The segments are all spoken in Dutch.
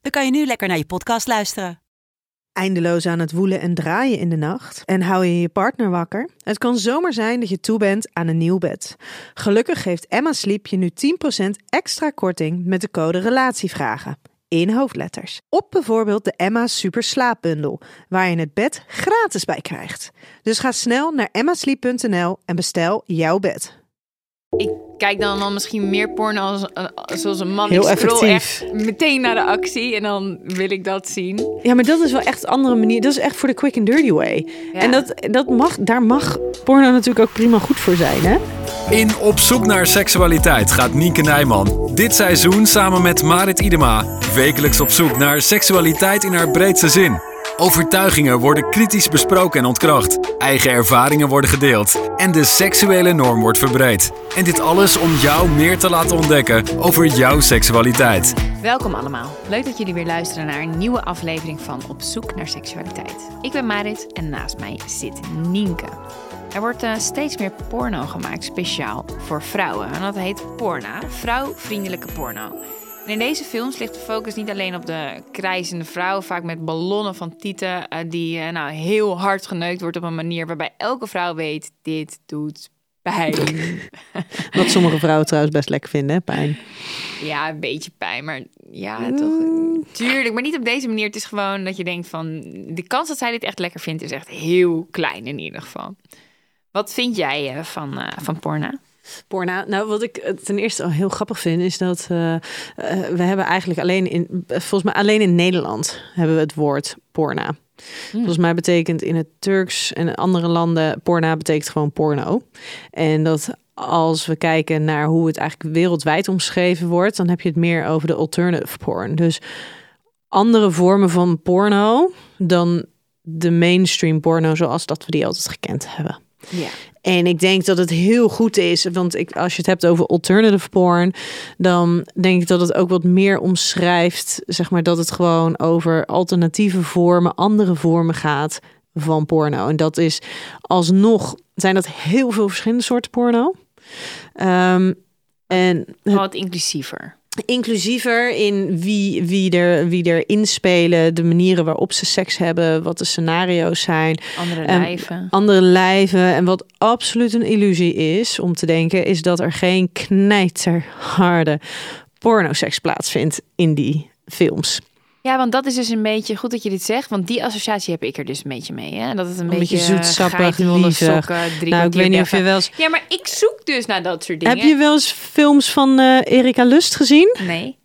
dan kan je nu lekker naar je podcast luisteren. Eindeloos aan het woelen en draaien in de nacht en hou je je partner wakker? Het kan zomaar zijn dat je toe bent aan een nieuw bed. Gelukkig geeft Emma Sleep je nu 10% extra korting met de code RELATIEVRAGEN in hoofdletters. Op bijvoorbeeld de Emma Super Slaapbundel, waar je het bed gratis bij krijgt. Dus ga snel naar emmasleep.nl en bestel jouw bed. Ik kijk dan, dan misschien meer porno als, eh, zoals een man. Heel ik scroll effectief. echt meteen naar de actie en dan wil ik dat zien. Ja, maar dat is wel echt een andere manier. Dat is echt voor de quick and dirty way. Ja. En dat, dat mag, daar mag porno natuurlijk ook prima goed voor zijn, hè? In Op zoek naar seksualiteit gaat Nienke Nijman dit seizoen samen met Marit Idema wekelijks op zoek naar seksualiteit in haar breedste zin. Overtuigingen worden kritisch besproken en ontkracht. Eigen ervaringen worden gedeeld. En de seksuele norm wordt verbreed. En dit alles om jou meer te laten ontdekken over jouw seksualiteit. Welkom allemaal. Leuk dat jullie weer luisteren naar een nieuwe aflevering van Op zoek naar seksualiteit. Ik ben Marit en naast mij zit Nienke. Er wordt eh, steeds meer porno gemaakt speciaal voor vrouwen. En dat heet porna, vrouwvriendelijke porno. En in deze films ligt de focus niet alleen op de krijzende vrouw, vaak met ballonnen van tieten, eh, die eh, nou, heel hard geneukt wordt op een manier waarbij elke vrouw weet, dit doet pijn. Wat sommige vrouwen trouwens best lekker vinden, hè? pijn. Ja, een beetje pijn, maar ja, toch. Tuurlijk, maar niet op deze manier. Het is gewoon dat je denkt van... De kans dat zij dit echt lekker vindt is echt heel klein in ieder geval. Wat vind jij eh, van, eh, van porno? Porna. Nou, wat ik eh, ten eerste al heel grappig vind, is dat eh, eh, we hebben eigenlijk alleen in, volgens mij alleen in Nederland hebben we het woord porna. Volgens mij betekent in het Turks en andere landen porna betekent gewoon porno. En dat als we kijken naar hoe het eigenlijk wereldwijd omschreven wordt, dan heb je het meer over de alternative porn. Dus andere vormen van porno dan de mainstream porno zoals dat we die altijd gekend hebben. Ja. En ik denk dat het heel goed is, want ik, als je het hebt over alternative porn, dan denk ik dat het ook wat meer omschrijft, zeg maar, dat het gewoon over alternatieve vormen, andere vormen gaat van porno. En dat is alsnog, zijn dat heel veel verschillende soorten porno. Ehm, en het Wat inclusiever. Inclusiever in wie, wie, er, wie er inspelen, de manieren waarop ze seks hebben, wat de scenario's zijn. Andere En lijven. andere lijven. En wat absoluut een illusie is om te denken, is dat er geen knijterharde pornoseks plaatsvindt in die films. Ja, want dat is dus een beetje goed dat je dit zegt. Want die associatie heb ik er dus een beetje mee. Hè? Dat het een, Een beetje beetje zoetsappig, geitenwolle lievig. sokken, drie Nou, ik weet niet of je wel eens... Ja, maar ik zoek dus naar dat soort dingen. Heb je wel eens films van eh, Erika Lust gezien? Nee.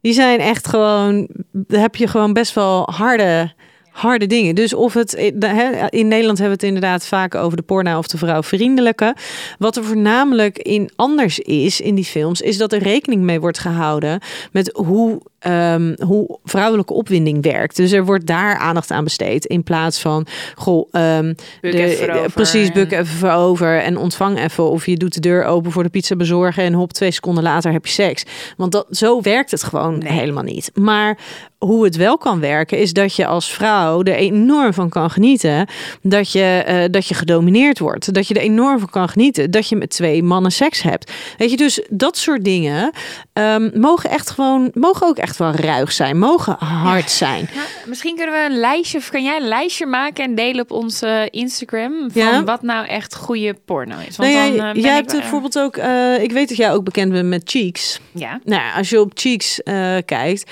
Die zijn echt gewoon, daar heb je gewoon best wel harde, harde dingen. Dus of het, hè, in Nederland hebben we het inderdaad vaak over de porno of de vrouwvriendelijke. Wat er voornamelijk in anders is in die films, is dat er rekening mee wordt gehouden met hoe, ehm, hoe vrouwelijke opwinding werkt. Dus er wordt daar aandacht aan besteed in plaats van, goh, ehm, Buk de- precies, buk en- even voorover en ontvang even. Of je doet de deur open voor de pizza bezorgen en hop, twee seconden later heb je seks. Want dat, zo werkt het gewoon Nee. helemaal niet. Maar hoe het wel kan werken, is dat je als vrouw er enorm van kan genieten dat je, eh, dat je gedomineerd wordt. Dat je er enorm van kan genieten dat je met twee mannen seks hebt. Weet je, dus dat soort dingen ehm, mogen echt gewoon, mogen ook echt wel ruig zijn, mogen hard zijn. Ja, misschien kunnen we een lijstje, of kan jij een lijstje maken en delen op onze Instagram van Ja. wat nou echt goede porno is? Want Nou dan, eh, jij hebt wel- bijvoorbeeld ook, eh, ik weet dat jij ook bekend bent met Cheeks. Ja. Nou, als je op Cheeks eh, kijkt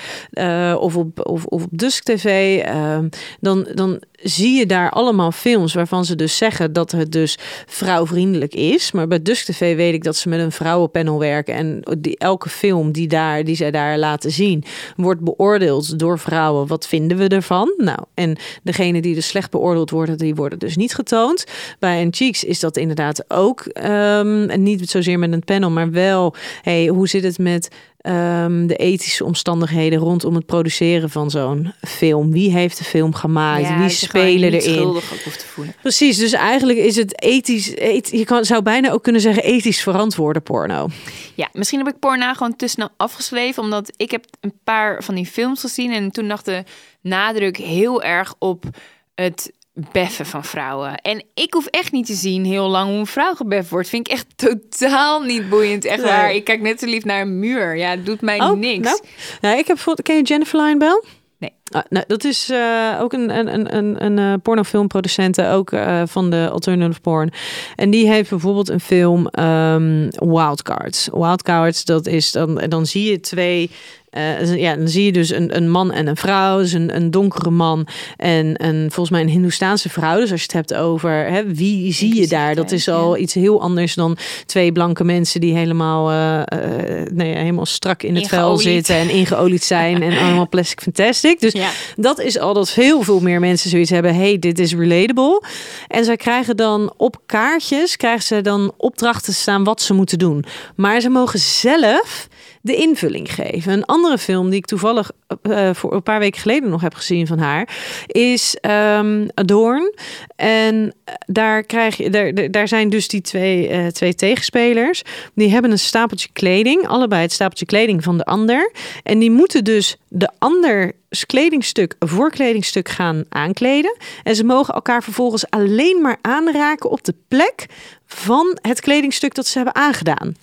of, op, of, of op Dusk TV, dan, dan zie je daar allemaal films waarvan ze dus zeggen dat het dus vrouwvriendelijk is. Maar bij Dusk TV weet ik dat ze met een vrouwenpanel werken. En die, elke film die, daar, die zij daar laten zien, wordt beoordeeld door vrouwen. Wat vinden we ervan? Nou, en degene die dus slecht beoordeeld worden, die worden dus niet getoond. Bij een Cheeks is dat inderdaad ook. en niet zozeer met een panel, maar wel, hey, hoe zit het met ehm, de ethische omstandigheden rondom het produceren van zo'n film. Wie heeft de film gemaakt? Ja, Wie spelen erin? schuldig ook hoeft te voelen. Precies, dus eigenlijk is het ethisch, eth- je kan, zou bijna ook kunnen zeggen ethisch verantwoorde porno. Ja, misschien heb ik porno gewoon te snel afgeschreven, omdat ik heb een paar van die films gezien en toen lag de nadruk heel erg op het beffen van vrouwen. En ik hoef echt niet te zien heel lang hoe een vrouw gebeft wordt. Vind ik echt totaal niet boeiend. Echt Nee. waar. Ik kijk net zo lief naar een muur. Ja, het doet mij niks. Nou, nou, ik heb bijvoorbeeld, ken je Jennifer Lyon Bell? Nee. Ah, nou, dat is eh, ook een, een, een, een, een eh, pornofilmproducent, ook eh, van de alternative porn. En die heeft bijvoorbeeld een film ehm Wildcards. Wildcards, dat is dan, dan zie je twee. Eh, ja, dan zie je dus een, een man en een vrouw. Dus een, een donkere man en een, volgens mij een Hindoestaanse vrouw. Dus als je het hebt over hè, wie zie je daar, dat is al iets heel anders dan twee blanke mensen die helemaal, eh, eh, nee, helemaal strak in het vel Ingeolied. zitten en ingeolied zijn en allemaal plastic fantastic. Dus Ja. dat is al dat heel veel meer mensen zoiets hebben. Hey, dit is relatable. En zij krijgen dan op kaartjes krijgen ze dan opdrachten staan wat ze moeten doen. Maar ze mogen zelf de invulling geven. Een andere film die ik toevallig eh, voor een paar weken geleden nog heb gezien van haar is ehm Adorn. En eh, daar krijg je daar, daar- zijn dus die twee, eh, twee tegenspelers. Die hebben een stapeltje kleding, allebei het stapeltje kleding van de ander. En die moeten dus de ander kledingstuk voor kledingstuk gaan aankleden. En ze mogen elkaar vervolgens alleen maar aanraken op de plek van het kledingstuk dat ze hebben aangedaan.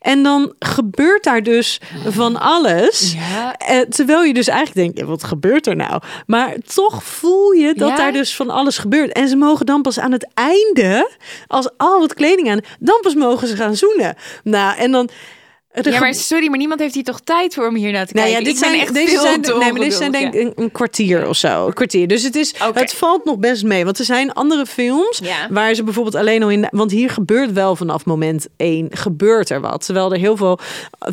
En dan gebeurt daar dus van alles. Ja. Eh, terwijl je dus eigenlijk denkt, ja, wat gebeurt er nou? Maar toch voel je dat Ja? daar dus van alles gebeurt. En ze mogen dan pas aan het einde, als al wat kleding aan, dan pas mogen ze gaan zoenen. Nou, en dan... Ja, maar sorry, maar niemand heeft hier toch tijd voor om hier naar te nou kijken. ja, dit zijn, echt deze veel zijn, nee, maar deze zijn denk ik een, een kwartier of zo. Een kwartier. Dus het, is, het valt nog best mee. Want er zijn andere films Ja. waar ze bijvoorbeeld alleen al in... Want hier gebeurt wel vanaf moment één, gebeurt er wat. Terwijl er heel veel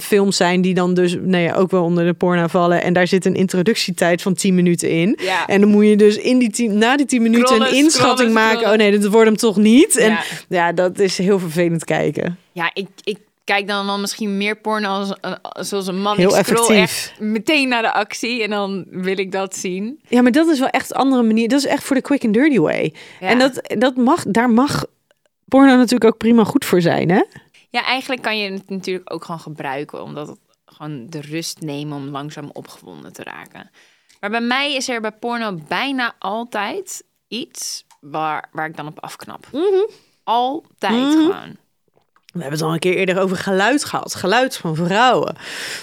films zijn die dan dus nou ja, ook wel onder de porno vallen. En daar zit een introductietijd van 10 minuten in. En dan moet je dus in die tien, na die 10 minuten een inschatting maken. Oh nee, dit wordt hem toch niet. En Ja. ja, dat is heel vervelend kijken. Ja, ik, ik kijk dan wel misschien meer porno als, eh, zoals een man. Heel ik scroll effectief. echt meteen naar de actie en dan wil ik dat zien. Ja, maar dat is wel echt een andere manier. Dat is echt voor de quick and dirty way. Ja. En dat, dat mag, daar mag porno natuurlijk ook prima goed voor zijn, hè? Ja, eigenlijk kan je het natuurlijk ook gewoon gebruiken, omdat het gewoon de rust nemen om langzaam opgewonden te raken. Maar bij mij is er bij porno bijna altijd iets waar, waar ik dan op afknap. Altijd Mhm. gewoon. We hebben het al een keer eerder over geluid gehad. Geluid van vrouwen.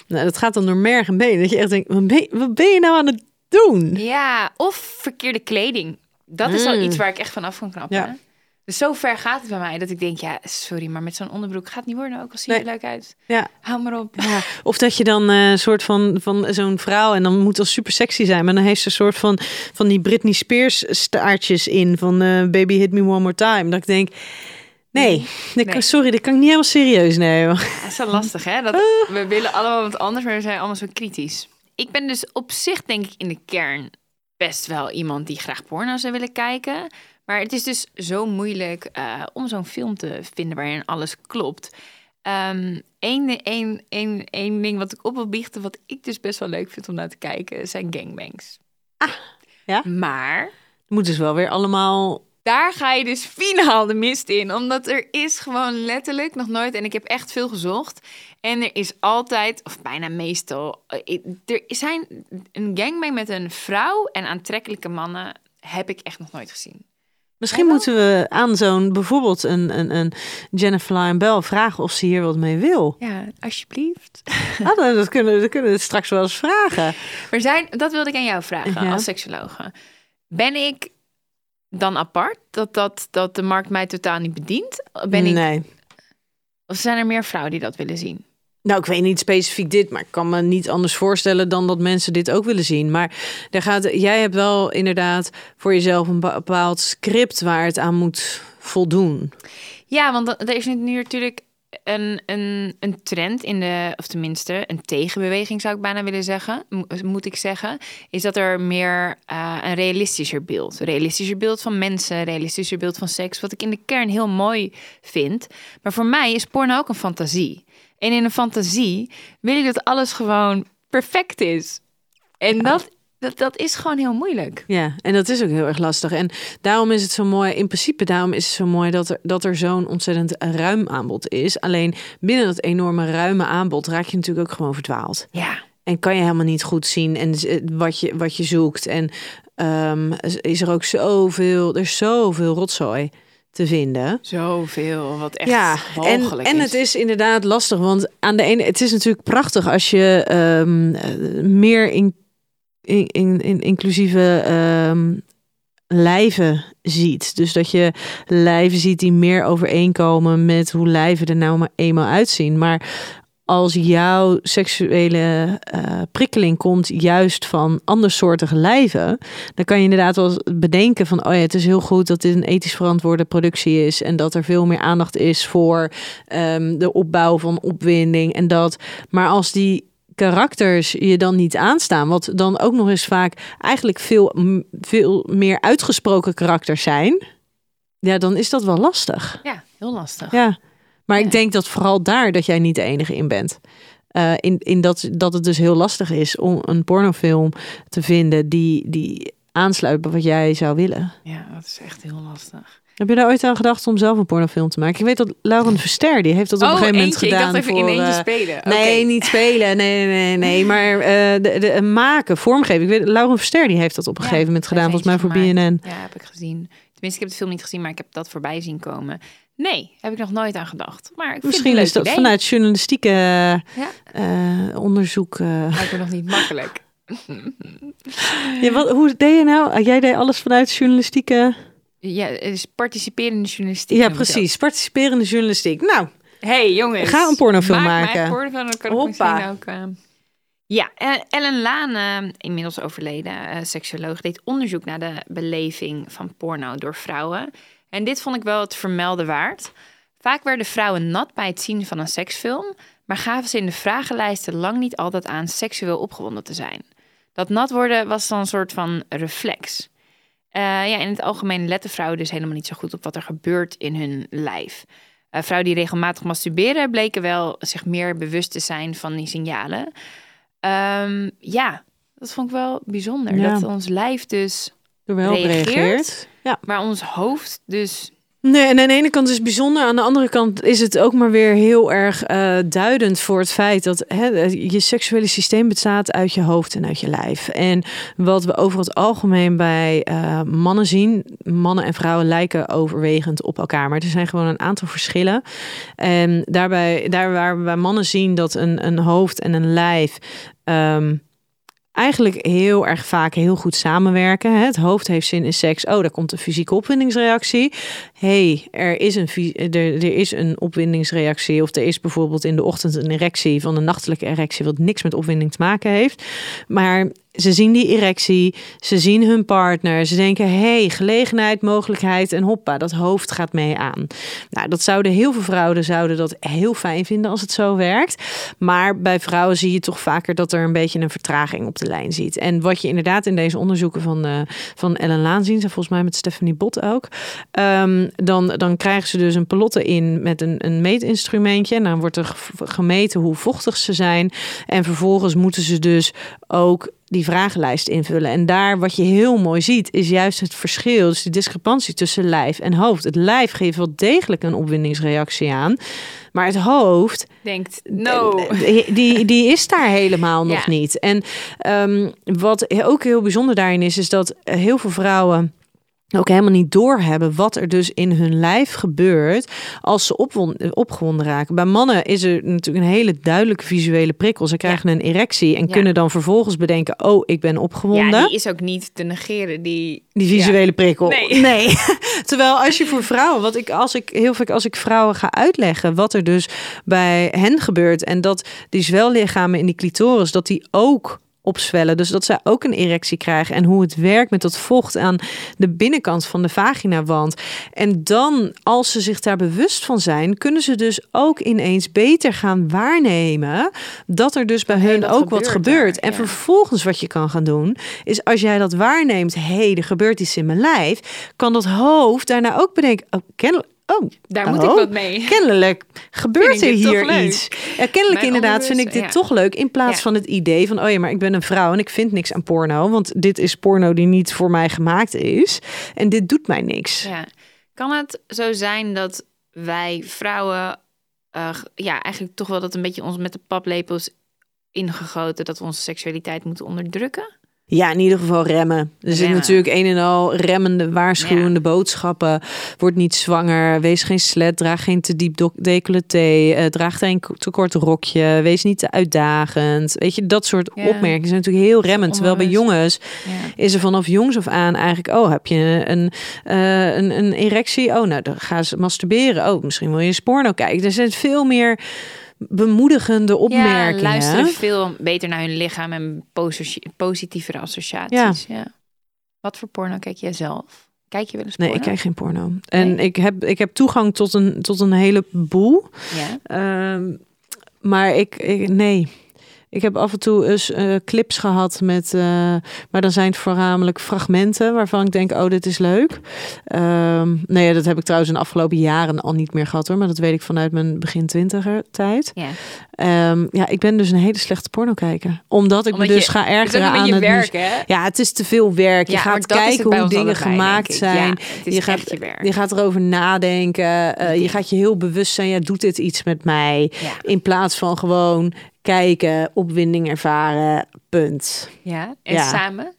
Nou, dat gaat dan door merg en been. Dat je echt denkt, wat ben, je- wat ben je nou aan het doen? Ja, of verkeerde kleding. Dat is al Mm. iets waar ik echt van af kan knappen. Ja. Dus zo ver gaat het bij mij dat ik denk, ja, sorry, maar met zo'n onderbroek gaat het niet worden. Ook al zie je Nee. er leuk uit. Ja. Hou maar op. Ja, of dat je dan eh, een soort van, van zo'n vrouw en dan moet dat super sexy zijn, maar dan heeft ze een soort van, van die Britney Spears staartjes in van eh, Baby Hit Me One More Time. Dat ik denk, nee, Nee. sorry, dat kan ik niet helemaal serieus nemen. Dat is wel lastig, hè? Dat, we willen allemaal wat anders, maar we zijn allemaal zo kritisch. Ik ben dus op zich, denk ik, in de kern best wel iemand die graag porno zou willen kijken. Maar het is dus zo moeilijk eh, om zo'n film te vinden waarin alles klopt. Eén één, één, één ding wat ik op wil biechten, wat ik dus best wel leuk vind om naar te kijken, zijn gangbangs. ja? Maar Moeten ze wel weer allemaal daar ga je dus finaal de mist in. Omdat er is gewoon letterlijk nog nooit... En ik heb echt veel gezocht. En er is altijd, of bijna meestal... eh, Er zijn een gangbang met een vrouw en aantrekkelijke mannen... heb ik echt nog nooit gezien. Misschien moeten we aan zo'n bijvoorbeeld een, een, een Jennifer Lyon Bell vragen of ze hier wat mee wil. Ja, alsjeblieft. Ah, dat, dat kunnen, dat kunnen we straks wel eens vragen. Zijn, dat wilde ik aan jou vragen Ja. als seksologe. Ben ik dan apart? Dat, dat, dat de markt mij totaal niet bedient? Ben ik, Nee. Of zijn er meer vrouwen die dat willen zien? Nou, ik weet niet specifiek dit, maar ik kan me niet anders voorstellen dan dat mensen dit ook willen zien. Maar daar gaat, jij hebt wel inderdaad voor jezelf een bepaald script waar het aan moet voldoen. Ja, want er is nu natuurlijk een, een, een trend in de, of tenminste een tegenbeweging zou ik bijna willen zeggen, mo- moet ik zeggen, is dat er meer eh, een realistischer beeld, een realistischer beeld van mensen, realistischer beeld van seks, wat ik in de kern heel mooi vind. Maar voor mij is porno ook een fantasie. En in een fantasie wil je dat alles gewoon perfect is. En dat, dat, dat is gewoon heel moeilijk. Ja, en dat is ook heel erg lastig. En daarom is het zo mooi, in principe daarom is het zo mooi dat er, dat er zo'n ontzettend ruim aanbod is. Alleen binnen dat enorme ruime aanbod raak je natuurlijk ook gewoon verdwaald. Ja. En kan je helemaal niet goed zien en z- wat je, wat je zoekt. En ehm, is er ook zoveel, er is zoveel rotzooi te vinden. Zoveel, wat echt ja, en, walgelijk en is. het is inderdaad lastig, want aan de ene, het is natuurlijk prachtig als je ehm, eh, meer in, in, in, in- inclusieve ehm, lijven ziet. Dus dat je lijven ziet die meer overeenkomen met hoe lijven er nou maar eenmaal uitzien. Maar als jouw seksuele eh, prikkeling komt juist van andersoortige lijven, dan kan je inderdaad wel bedenken van, oh ja, het is heel goed dat dit een ethisch verantwoorde productie is en dat er veel meer aandacht is voor ehm, de opbouw van opwinding en dat. Maar als die karakters je dan niet aanstaan, wat dan ook nog eens vaak eigenlijk veel, veel meer uitgesproken karakters zijn, ja, dan is dat wel lastig. Ja, heel lastig. Ja, maar Ja. ik denk dat vooral daar dat jij niet de enige in bent. Eh, in in dat, dat het dus heel lastig is om een pornofilm te vinden die, die aansluit bij wat jij zou willen. Ja, dat is echt heel lastig. Heb je daar ooit aan gedacht om zelf een pornofilm te maken? Ik weet dat Lauren Verster, die heeft dat op een gegeven moment Oh, eentje. gedaan. Ik dacht even voor, in eentje eh, spelen. Nee, niet spelen. Nee, nee, nee, nee. Maar eh, de, de, maken, vormgeven. Ik weet, Lauren Verster, die heeft dat op een Ja, gegeven moment gedaan. Volgens mij voor BNN. Ja, heb ik gezien. Tenminste, ik heb de film niet gezien, maar ik heb dat voorbij zien komen. Nee, heb ik nog nooit aan gedacht. Maar ik vind Misschien is dat idee. vanuit journalistieke Ja, eh, onderzoek. eh, lijkt me nog niet makkelijk. Ja, wat, hoe deed je nou? Ah, Jij deed alles vanuit journalistieke. Ja, het is participerende journalistiek. Ja, precies. Participerende journalistiek. Nou, hey, jongens. Ga een pornofilm maak maken. Maak een pornofilm, dan kan ik Hoppa. misschien ook... eh, Ja, eh, Ellen Laan, eh, inmiddels overleden eh seksuoloog, deed onderzoek naar de beleving van porno door vrouwen. En dit vond ik wel het vermelden waard. Vaak werden vrouwen nat bij het zien van een seksfilm, maar gaven ze in de vragenlijsten lang niet altijd aan seksueel opgewonden te zijn. Dat nat worden was dan een soort van reflex. Eh, ja, in het algemeen letten vrouwen dus helemaal niet zo goed op wat er gebeurt in hun lijf. Eh, vrouwen die regelmatig masturberen bleken wel zich meer bewust te zijn van die signalen. Ehm, ja, dat vond ik wel bijzonder. Ja. Dat ons lijf dus, wel Reageert? reageert. Ja. maar ons hoofd dus. Nee, en aan de ene kant is het bijzonder. Aan de andere kant is het ook maar weer heel erg eh, duidend voor het feit dat hè, je seksuele systeem bestaat uit je hoofd en uit je lijf. En wat we over het algemeen bij eh, mannen zien, mannen en vrouwen lijken overwegend op elkaar. Maar er zijn gewoon een aantal verschillen. En daarbij, daar waar we bij mannen zien dat een, een hoofd en een lijf. ehm, eigenlijk heel erg vaak heel goed samenwerken. Het hoofd heeft zin in seks. Oh, daar komt een fysieke opwindingsreactie. hey, er is een, er, er is een opwindingsreactie. Of er is bijvoorbeeld in de ochtend een erectie van een nachtelijke erectie, wat niks met opwinding te maken heeft. Maar ze zien die erectie, ze zien hun partner, ze denken: hey, gelegenheid, mogelijkheid en hoppa, dat hoofd gaat mee aan. Nou, dat zouden heel veel vrouwen zouden dat heel fijn vinden als het zo werkt. Maar bij vrouwen zie je toch vaker dat er een beetje een vertraging op de lijn ziet. En wat je inderdaad in deze onderzoeken van, eh, van Ellen Laan ziet, en volgens mij met Stephanie Bot ook, ehm, dan, dan krijgen ze dus een pelotte in met een, een meetinstrumentje. En dan wordt er ge- gemeten hoe vochtig ze zijn. En vervolgens moeten ze dus ook die vragenlijst invullen. En daar wat je heel mooi ziet, is juist het verschil, dus die discrepantie tussen lijf en hoofd. Het lijf geeft wel degelijk een opwindingsreactie aan, maar het hoofd, Denkt, no. die, die, is daar helemaal nog Ja. niet. En ehm, wat ook heel bijzonder daarin is, is dat heel veel vrouwen ook helemaal niet doorhebben wat er dus in hun lijf gebeurt als ze opgewonden raken. Bij mannen is er natuurlijk een hele duidelijke visuele prikkel. Ze krijgen een erectie en Ja. kunnen dan vervolgens bedenken: oh, ik ben opgewonden. Ja, die is ook niet te negeren. Die, Die visuele prikkel. Nee. Terwijl als je voor vrouwen, wat ik als ik heel vaak als ik vrouwen ga uitleggen wat er dus bij hen gebeurt en dat die zwellichamen in die clitoris dat die ook opzwellen. Dus dat zij ook een erectie krijgen en hoe het werkt met dat vocht aan de binnenkant van de vaginawand. En dan, als ze zich daar bewust van zijn, kunnen ze dus ook ineens beter gaan waarnemen dat er dus bij hun dat ook wat gebeurt gebeurt. daar, en ja. vervolgens wat je kan gaan doen, is als jij dat waarneemt, hé, hey, er gebeurt iets in mijn lijf, kan dat hoofd daarna ook bedenken, oh, kennelijk, oh, Daar moet ik wat mee. Kennelijk gebeurt er hier iets. Ja, kennelijk Mijn inderdaad vind ik dit ja. toch leuk. In plaats Ja. van het idee van, oh ja, maar ik ben een vrouw en ik vind niks aan porno. Want dit is porno die niet voor mij gemaakt is. En dit doet mij niks. Ja. Kan het zo zijn dat wij vrouwen, eh, ja, eigenlijk toch wel dat een beetje ons met de paplepels ingegoten dat we onze seksualiteit moeten onderdrukken? Ja, in ieder geval remmen. Er zit Remmen. natuurlijk een en al remmende, waarschuwende boodschappen. Word niet zwanger, wees geen slet, draag geen te diep decolleté, eh, draag geen te kort rokje, wees niet te uitdagend. Weet je, dat soort Ja. opmerkingen zijn natuurlijk heel remmend. Terwijl bij jongens Ja. is er vanaf jongs af aan eigenlijk, oh, heb je een, eh, een, een erectie? Oh, nou, dan gaan ze masturberen. Oh, misschien wil je eens porno kijken. Er zijn veel meer bemoedigende opmerkingen. Ja, luisteren veel beter naar hun lichaam en posi- positievere associaties. Ja. Wat voor porno kijk jij zelf? Kijk je wel eens Nee, porno? ik kijk geen porno. En Nee? ik, heb, ik heb toegang tot een, tot een heleboel. Ja. Ehm, maar ik, ik, nee. Ik heb af en toe eens eh, clips gehad met, eh, maar dan zijn het voornamelijk fragmenten waarvan ik denk, oh, dit is leuk. Ehm nee, dat heb ik trouwens in de afgelopen jaren al niet meer gehad hoor, maar dat weet ik vanuit mijn begin twintiger tijd. ja. Ehm, ja, ik ben dus een hele slechte porno kijken, omdat ik Omdat me dus je- ga ergeren aan het werk, hè? Ja, het is te veel werk. Je Ja, gaat kijken hoe dingen gemaakt zijn. Ja, je, gaat, je werk. je gaat erover nadenken. eh, je gaat je heel bewust zijn. Ja, doet dit iets met mij? Ja. In plaats van gewoon kijken, opwinding ervaren, punt. Ja, en Ja. samen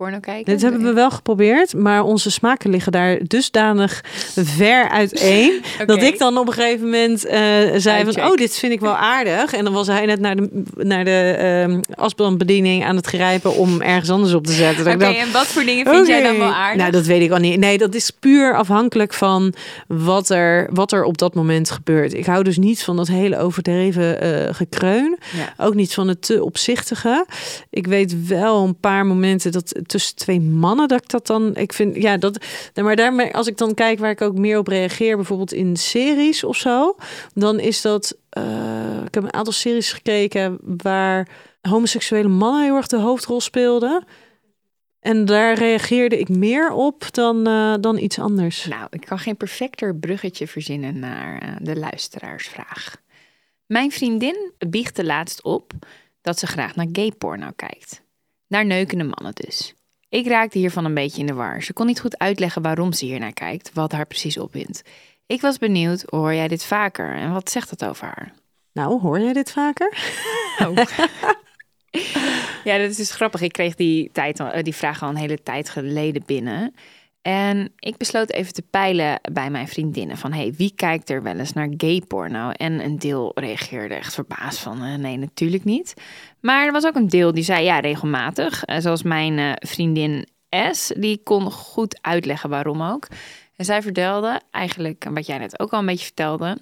porno kijken? Dit hebben we wel geprobeerd, maar onze smaken liggen daar dusdanig ver uiteen. Dat Oké. ik dan op een gegeven moment eh, zei van, oh, dit vind ik wel aardig. En dan was hij net naar de, naar de ehm asbandbediening aan het grijpen om ergens anders op te zetten. Dat Oké, en wat voor dingen vind jij dan wel aardig? Nou, dat weet ik al niet. Nee, dat is puur afhankelijk van wat er, wat er op dat moment gebeurt. Ik hou dus niet van dat hele overdreven eh, gekreun. Ja. Ook niet van het te opzichtige. Ik weet wel een paar momenten dat tussen twee mannen dat ik dat dan. Ik vind ja dat. Maar daarmee, als ik dan kijk waar ik ook meer op reageer, bijvoorbeeld in series of zo, dan is dat. eh, ik heb een aantal series gekeken waar homoseksuele mannen heel erg de hoofdrol speelden. En daar reageerde ik meer op dan, eh, dan iets anders. Nou, ik kan geen perfecter bruggetje verzinnen naar eh, de luisteraarsvraag. Mijn vriendin biechtte laatst op dat ze graag naar gay porno kijkt. Naar neukende mannen dus. Ik raakte hiervan een beetje in de war. Ze kon niet goed uitleggen waarom ze hier naar kijkt, wat haar precies opwindt. Ik was benieuwd, hoor jij dit vaker en wat zegt dat over haar? Nou, hoor jij dit vaker? Ja, dat is dus grappig. Ik kreeg die, tijd, eh, die vraag al een hele tijd geleden binnen. En ik besloot even te peilen bij mijn vriendinnen van... hey, wie kijkt er wel eens naar gay porno? En een deel reageerde echt verbaasd van... eh, nee, natuurlijk niet. Maar er was ook een deel die zei ja, regelmatig. Eh, zoals mijn eh, vriendin S, die kon goed uitleggen waarom ook. En zij vertelde eigenlijk, wat jij net ook al een beetje vertelde...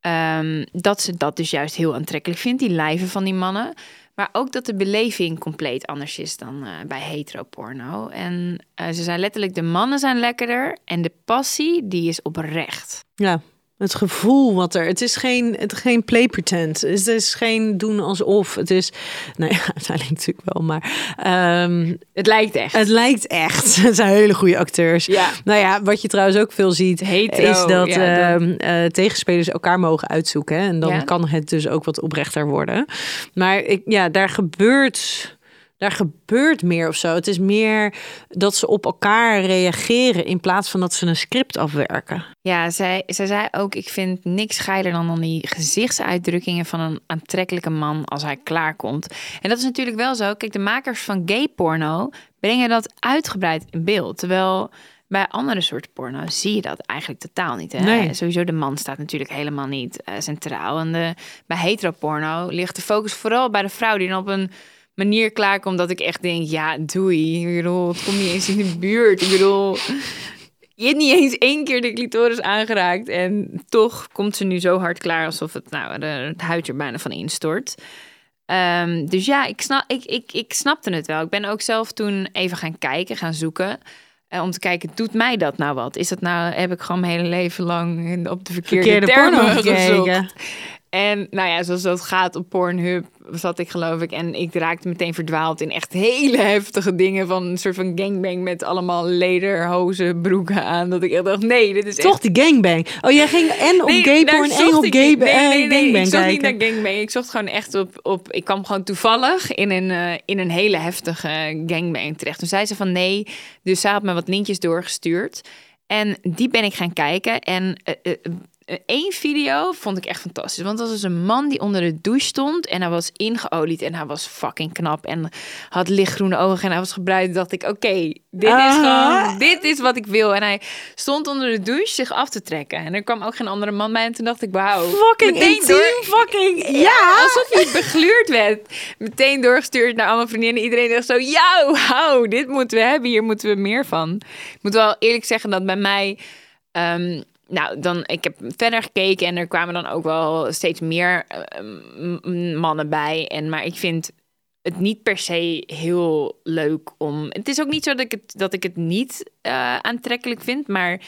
ehm, dat ze dat dus juist heel aantrekkelijk vindt, die lijven van die mannen... Maar ook dat de beleving compleet anders is dan eh, bij heteroporno. En eh, ze zijn letterlijk, de mannen zijn lekkerder en de passie, die is oprecht. Ja, het gevoel wat er. Het is geen, het is geen play pretend. Het is geen doen alsof. Het is, nou ja, uiteindelijk natuurlijk wel, maar ehm, Het lijkt echt. het lijkt echt. Het zijn hele goede acteurs. Ja. Nou ja, wat je trouwens ook veel ziet, Hetero, is dat ja, ehm, eh, tegenspelers elkaar mogen uitzoeken. hè. En dan Ja. kan het dus ook wat oprechter worden. Maar ik, ja, daar gebeurt. Daar gebeurt meer of zo. Het is meer dat ze op elkaar reageren in plaats van dat ze een script afwerken. Ja, zij, zij zei ook, ik vind niks geiler dan, dan die gezichtsuitdrukkingen van een aantrekkelijke man als hij klaarkomt. En dat is natuurlijk wel zo. Kijk, de makers van gay porno brengen dat uitgebreid in beeld. Terwijl bij andere soorten porno zie je dat eigenlijk totaal niet. Hè? Nee. Sowieso de man staat natuurlijk helemaal niet eh, centraal. En de, bij heteroporno ligt de focus vooral bij de vrouw die dan op een manier klaarkomt dat ik echt denk, ja, doei. Ik bedoel, het komt niet eens in de buurt. Ik bedoel, je hebt niet eens één keer de clitoris aangeraakt. En toch komt ze nu zo hard klaar alsof het, nou, de, het huid er bijna van instort. Ehm, dus ja, ik, snap, ik, ik, ik snapte het wel. Ik ben ook zelf toen even gaan kijken, gaan zoeken. eh, om te kijken, doet mij dat nou wat? Is dat nou, heb ik gewoon mijn hele leven lang op de verkeerde, Verkeerde termen gekeken. En nou ja, zoals dat gaat op Pornhub, zat ik geloof ik. En ik raakte meteen verdwaald in echt hele heftige dingen. Van een soort van gangbang met allemaal lederhozen, broeken aan. Dat ik echt dacht, nee, dit is Toch echt... die gangbang. Oh, jij ging en op Nee, gayporn en op gay, niet. nee, eh, nee, nee, gangbang Ik zocht niet naar gangbang. Ik zocht gewoon echt op... op ik kwam gewoon toevallig in een, eh, in een hele heftige gangbang terecht. Toen zei ze van nee. Dus ze had me wat linkjes doorgestuurd. En die ben ik gaan kijken. En eh, één video vond ik echt fantastisch. Want dat was dus een man die onder de douche stond. En hij was ingeolied. En hij was fucking knap. En had lichtgroene ogen. En hij was gebruikt. dacht ik, oké, dit is Ah. gewoon... Dit is wat ik wil. En hij stond onder de douche zich af te trekken. En er kwam ook geen andere man bij. En toen dacht ik, wauw. Fucking Meteen fucking... Ja! Alsof je begluurd werd. Meteen doorgestuurd naar allemaal vriendinnen. Iedereen dacht zo, ja, wauw, dit moeten we hebben. Hier moeten we meer van. Ik moet wel eerlijk zeggen dat bij mij... ehm, nou, dan, ik heb verder gekeken en er kwamen dan ook wel steeds meer eh, m- mannen bij. En, maar ik vind het niet per se heel leuk om... Het is ook niet zo dat ik het, dat ik het niet eh, aantrekkelijk vind, maar...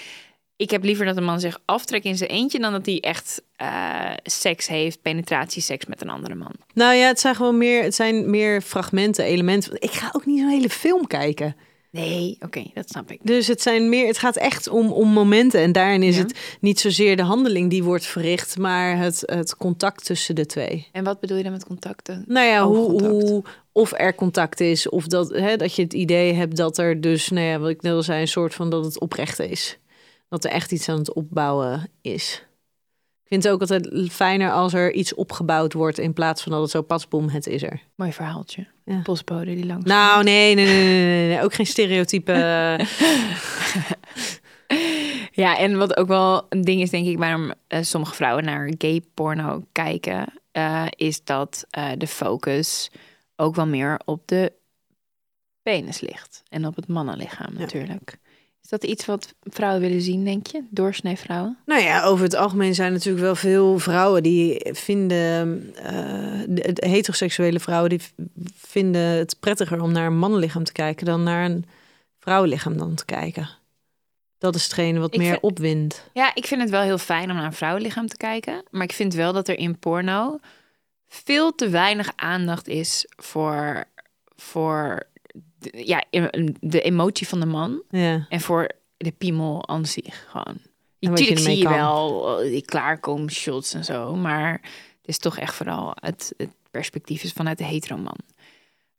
Ik heb liever dat een man zich aftrekt in zijn eentje... dan dat hij echt eh, seks heeft, penetratieseks met een andere man. Nou ja, het zijn gewoon meer, het zijn meer fragmenten, elementen. Ik ga ook niet zo'n hele film kijken. Nee, oké, dat snap ik. Dus het, zijn meer, het gaat echt om, om momenten. En daarin is Ja. het niet zozeer de handeling die wordt verricht, maar het, het contact tussen de twee. En wat bedoel je dan met contacten? Nou ja, hoe, Oogcontact. hoe, of er contact is, of dat, hè, dat je het idee hebt dat er dus, nou ja, wat ik net al zei, een soort van dat het oprecht is. Dat er echt iets aan het opbouwen is. Ik vind het ook altijd fijner als er iets opgebouwd wordt in plaats van dat het zo pasboom, het is er. Mooi verhaaltje. Ja. Postbode die langs. Nou, nee, nee, nee, nee, nee, ook geen stereotype. Ja, en wat ook wel een ding is, denk ik, waarom eh, sommige vrouwen naar gay porno kijken, eh, is dat eh, de focus ook wel meer op de penis ligt. En op het mannenlichaam natuurlijk. Is dat iets wat vrouwen willen zien, denk je? Doorsnee vrouwen? Nou ja, over het algemeen zijn natuurlijk wel veel vrouwen die vinden, eh, heteroseksuele vrouwen die vinden het prettiger om naar een mannenlichaam te kijken dan naar een vrouwenlichaam dan te kijken. Dat is hetgene wat Ik meer vind- opwindt. Ja, ik vind het wel heel fijn om naar een vrouwenlichaam te kijken. Maar ik vind wel dat er in porno veel te weinig aandacht is voor, voor de, ja, de emotie van de man. Ja. En voor de piemel aan zich gewoon. Natuurlijk zie je kan. wel eh, die klaarkomshots en zo. Maar het is toch echt vooral het, het perspectief is vanuit de hetero man.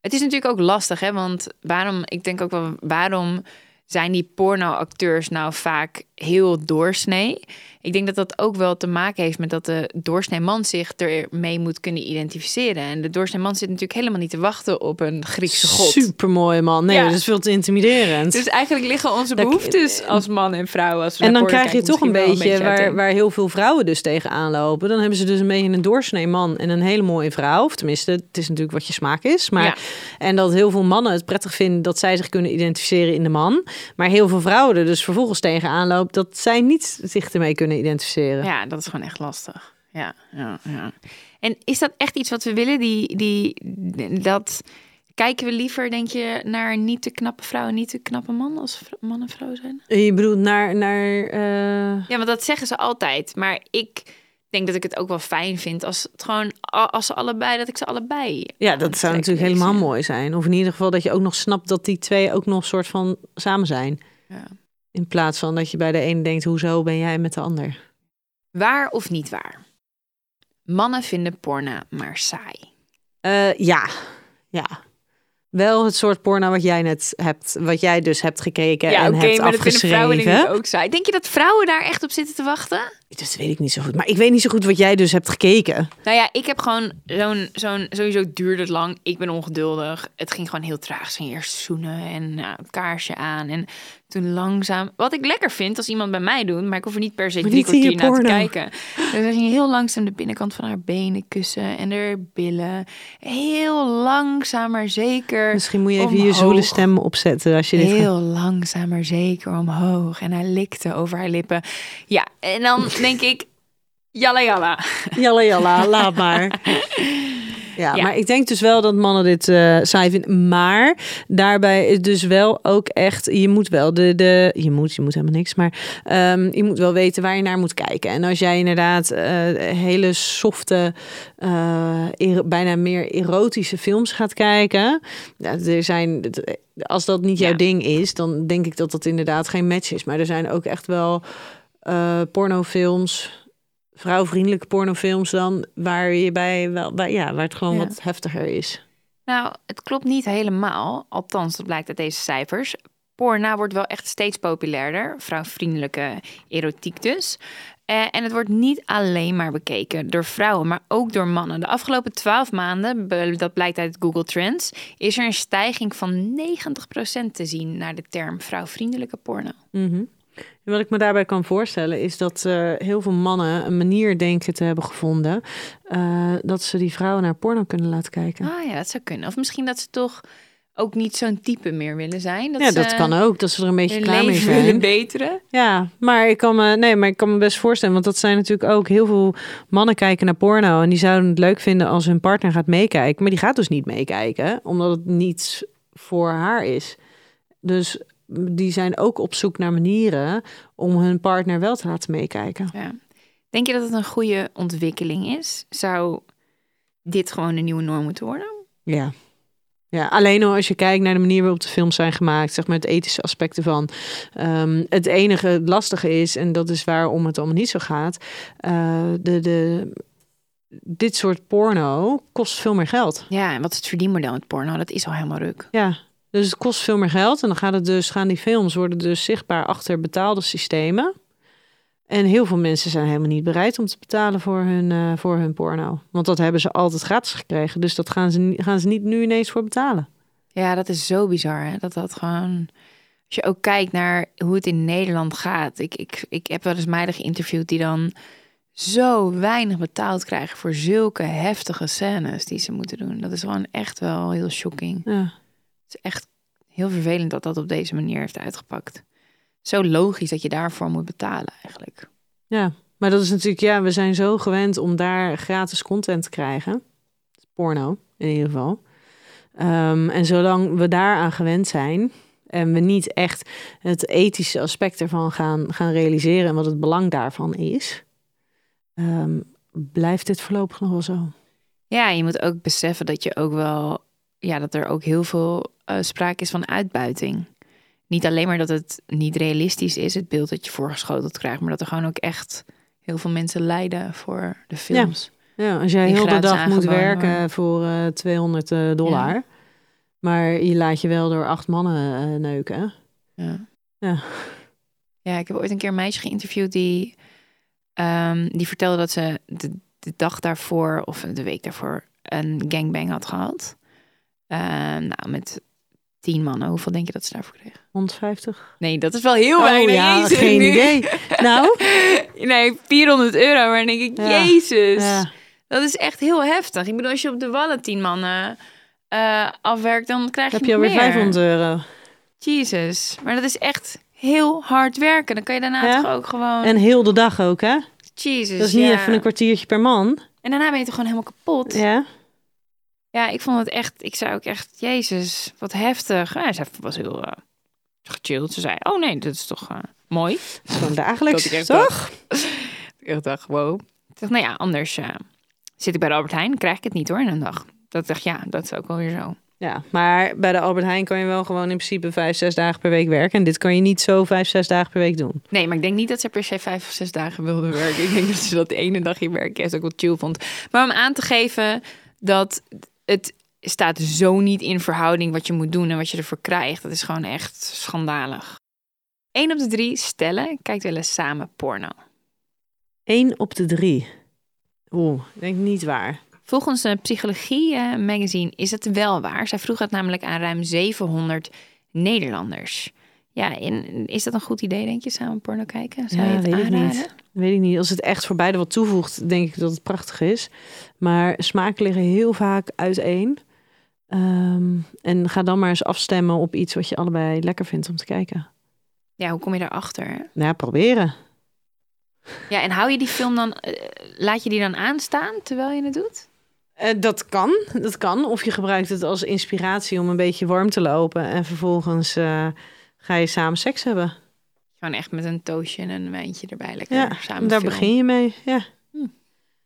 Het is natuurlijk ook lastig, hè? Want waarom, ik denk ook wel, waarom zijn die pornoacteurs nou vaak heel doorsnee? Ik denk dat dat ook wel te maken heeft met dat de doorsnee man zich ermee moet kunnen identificeren. En de doorsnee man zit natuurlijk helemaal niet te wachten op een Griekse god. Super mooi man. Nee, Ja. dat is veel te intimiderend. Dus eigenlijk liggen onze Dat- behoeftes als man en vrouw. Als we en dan krijg je toch een beetje, waar, waar heel veel vrouwen dus tegenaan lopen. Dan hebben ze dus een beetje een doorsnee man en een hele mooie vrouw. Of tenminste, het is natuurlijk wat je smaak is. Maar, Ja. En dat heel veel mannen het prettig vinden dat zij zich kunnen identificeren in de man. Maar heel veel vrouwen er dus vervolgens tegenaan lopen dat zij niet zich ermee kunnen identificeren. Ja, dat is gewoon echt lastig. Ja, ja, ja. En is dat echt iets wat we willen? Die, die, dat kijken we liever, denk je, naar niet te knappe vrouw en niet te knappe man als man en vrouw zijn? Je bedoelt naar... naar eh, Ja, want dat zeggen ze altijd. Maar ik denk dat ik het ook wel fijn vind als het gewoon als ze allebei, dat ik ze allebei. Ja, dat zou natuurlijk helemaal mooi zijn. Of in ieder geval dat je ook nog snapt dat die twee ook nog soort van samen zijn. Ja. In plaats van dat je bij de ene denkt, hoezo ben jij met de ander? Waar of niet waar? Mannen vinden porno maar saai. Eh, ja, ja. Wel het soort porno wat jij net hebt, wat jij dus hebt gekeken Ja, en oké, hebt maar dat vinden vrouwen afgeschreven. ook saai. Denk je dat vrouwen daar echt op zitten te wachten? Dat weet ik niet zo goed. Maar ik weet niet zo goed wat jij dus hebt gekeken. Nou ja, ik heb gewoon zo'n, zo'n, sowieso duurde het lang. Ik ben ongeduldig. Het ging gewoon heel traag. Ze ging eerst zoenen en nou, een kaarsje aan. En toen langzaam, wat ik lekker vind als iemand bij mij doet, maar ik hoef er niet per se drie kwartier naar te kijken. Dus ze ging heel langzaam de binnenkant van haar benen kussen en haar billen. Heel langzaam maar zeker. Misschien moet je even je zoele stem opzetten als je dit Heel langzaam maar zeker omhoog. En hij likte over haar lippen. Ja, en dan denk ik, jalla jalla. Jalla jalla, laat maar. Ja, Ja. maar ik denk dus wel dat mannen dit eh saai vinden. Maar daarbij is dus wel ook echt... Je moet wel de... de je, moet, je moet helemaal niks, maar ehm, je moet wel weten waar je naar moet kijken. En als jij inderdaad eh, hele softe, eh, bijna meer erotische films gaat kijken... Ja, er zijn... Als dat niet jouw Ja. ding is, dan denk ik dat dat inderdaad geen match is. Maar er zijn ook echt wel eh, pornofilms vrouwvriendelijke pornofilms dan waar je bij wel waar, ja waar het gewoon Ja. wat heftiger is. Nou, het klopt niet helemaal. Althans, dat blijkt uit deze cijfers. Porna wordt wel echt steeds populairder. Vrouwvriendelijke erotiek dus. Eh, en het wordt niet alleen maar bekeken door vrouwen, maar ook door mannen. De afgelopen twaalf maanden, be- dat blijkt uit Google Trends, is er een stijging van 90% te zien naar de term vrouwvriendelijke porno. Mhm. En wat ik me daarbij kan voorstellen is dat eh, heel veel mannen een manier denken te hebben gevonden eh, dat ze die vrouwen naar porno kunnen laten kijken. Ah ja, dat zou kunnen. Of misschien dat ze toch ook niet zo'n type meer willen zijn. Dat ja, ze dat kan ook. Dat ze er een beetje klaar mee leven willen zijn. beteren. Ja, maar ik kan me, nee, maar ik kan me best voorstellen, want dat zijn natuurlijk ook heel veel mannen kijken naar porno en die zouden het leuk vinden als hun partner gaat meekijken, maar die gaat dus niet meekijken, omdat het niets voor haar is. Dus die zijn ook op zoek naar manieren om hun partner wel te laten meekijken. Ja. Denk je dat het een goede ontwikkeling is? Zou dit gewoon een nieuwe norm moeten worden? Ja. Ja, alleen al als je kijkt naar de manier waarop de films zijn gemaakt, zeg maar het ethische aspect ervan. Ehm, het enige lastige is, en dat is waarom het allemaal niet zo gaat, eh, de, de, dit soort porno kost veel meer geld. Ja, en wat is het verdienmodel met porno? Dat is al helemaal ruk. Ja, dus het kost veel meer geld en dan gaat het dus, gaan die films worden dus zichtbaar achter betaalde systemen. En heel veel mensen zijn helemaal niet bereid om te betalen voor hun, eh, voor hun porno. Want dat hebben ze altijd gratis gekregen. Dus dat gaan ze, gaan ze niet nu ineens voor betalen. Ja, dat is zo bizar. Hè? Dat dat gewoon. Als je ook kijkt naar hoe het in Nederland gaat. Ik, ik, ik heb wel eens meiden geïnterviewd die dan zo weinig betaald krijgen voor zulke heftige scènes die ze moeten doen. Dat is gewoon echt wel heel shocking. Ja. Het is echt heel vervelend dat dat op deze manier heeft uitgepakt. Zo logisch dat je daarvoor moet betalen eigenlijk. Ja, maar dat is natuurlijk, ja, we zijn zo gewend om daar gratis content te krijgen. Porno, in ieder geval. Ehm, en zolang we daaraan gewend zijn en we niet echt het ethische aspect ervan gaan, gaan realiseren en wat het belang daarvan is, ehm, blijft dit voorlopig nog wel zo. Ja, je moet ook beseffen dat je ook wel, ja, dat er ook heel veel eh, sprake is van uitbuiting. Niet alleen maar dat het niet realistisch is, het beeld dat je voorgeschoteld krijgt, maar dat er gewoon ook echt heel veel mensen lijden voor de films. Ja, als jij heel de dag moet werken worden. voor eh 200 eh, dollar, maar je laat je wel door acht mannen neuken. Ja. Ja. Ja, ik heb ooit een keer een meisje geïnterviewd die, ehm, die vertelde dat ze de, de dag daarvoor of de week daarvoor een gangbang had gehad. Ehm, nou, met tien mannen. Hoeveel denk je dat ze daarvoor kregen? 150? Nee, dat is wel heel Oh weinig. ja, Jezus, geen nu. idee. Nou, Nee, 400 euro. Maar dan denk ik, Ja. jezus. ja. Dat is echt heel heftig. Ik bedoel, als je op de wallen tien mannen eh, afwerkt, dan krijg je heb je alweer meer. 500 euro. Jezus. Maar dat is echt heel hard werken. Dan kan je daarna Ja. toch ook gewoon... En heel de dag ook, hè? Jezus, Dat is niet even een kwartiertje per man. En daarna ben je toch gewoon helemaal kapot. Ja. Ja. ik vond het echt... Ik zei ook echt, jezus, wat heftig. Ja, ze was heel eh, gechilled. Ze zei, oh nee, dat is toch eh, mooi. Gewoon dagelijks, Dat ik echt toch? Ik echt dacht, wow. Ik dacht, nou ja, anders eh, zit ik bij de Albert Heijn, krijg ik het niet hoor in een dag. Dat ik dacht, ja, dat is ook wel weer zo. Ja, maar bij de Albert Heijn kan je wel gewoon in principe vijf, zes dagen per week werken. En dit kan je niet zo vijf, zes dagen per week doen. Nee, maar ik denk niet dat ze per se vijf of zes dagen wilde werken. Ik denk dat ze dat de ene dag in werk juist ook wel chill vond. Maar om aan te geven dat het staat zo niet in verhouding wat je moet doen en wat je ervoor krijgt. Dat is gewoon echt schandalig. Eén op de drie stellen kijkt wel eens samen porno. Eén op de drie. Oeh, denk niet waar. Volgens een psychologie eh, magazine is het wel waar. Zij vroeg het namelijk aan ruim 700 Nederlanders. Ja, en is dat een goed idee, denk je, samen porno kijken? Zou Ja, je het aanraden? niet. Weet ik niet. Als het echt voor beide wat toevoegt, denk ik dat het prachtig is. Maar smaken liggen heel vaak uiteen. Ehm, en ga dan maar eens afstemmen op iets wat je allebei lekker vindt om te kijken. Ja, hoe kom je daarachter? hè? Nou, proberen. Ja, en hou je die film dan, eh, laat je die dan aanstaan terwijl je het doet? Eh, dat kan, dat kan. Of je gebruikt het als inspiratie om een beetje warm te lopen. En vervolgens eh, ga je samen seks hebben. Gewoon echt met een toosje en een wijntje erbij. Lekker Ja, samen daar filmen. begin je mee. Ja.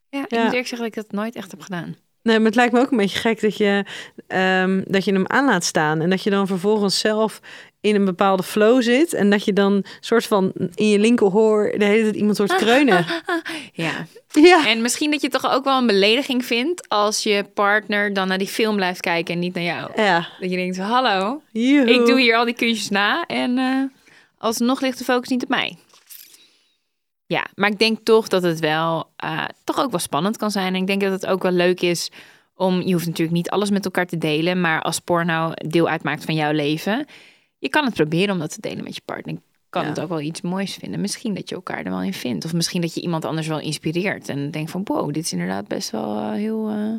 Ja, ik Ja. moet eerlijk zeggen dat ik dat nooit echt heb gedaan. Nee, maar het lijkt me ook een beetje gek dat je, ehm, dat je hem aan laat staan. En dat je dan vervolgens zelf in een bepaalde flow zit. En dat je dan soort van in je linkerhoor de hele tijd iemand hoort kreunen. Ja. ja. En misschien dat je toch ook wel een belediging vindt als je partner dan naar die film blijft kijken en niet naar jou. Ja. Dat je denkt, hallo, Joehoe. ik doe hier al die kunstjes na en eh, alsnog ligt de focus niet op mij. Ja, maar ik denk toch dat het wel eh, toch ook wel spannend kan zijn. En ik denk dat het ook wel leuk is om, je hoeft natuurlijk niet alles met elkaar te delen, maar als porno deel uitmaakt van jouw leven, je kan het proberen om dat te delen met je partner. Ik kan Ja. het ook wel iets moois vinden. Misschien dat je elkaar er wel in vindt. Of misschien dat je iemand anders wel inspireert. En denkt van, wow, dit is inderdaad best wel eh, heel eh,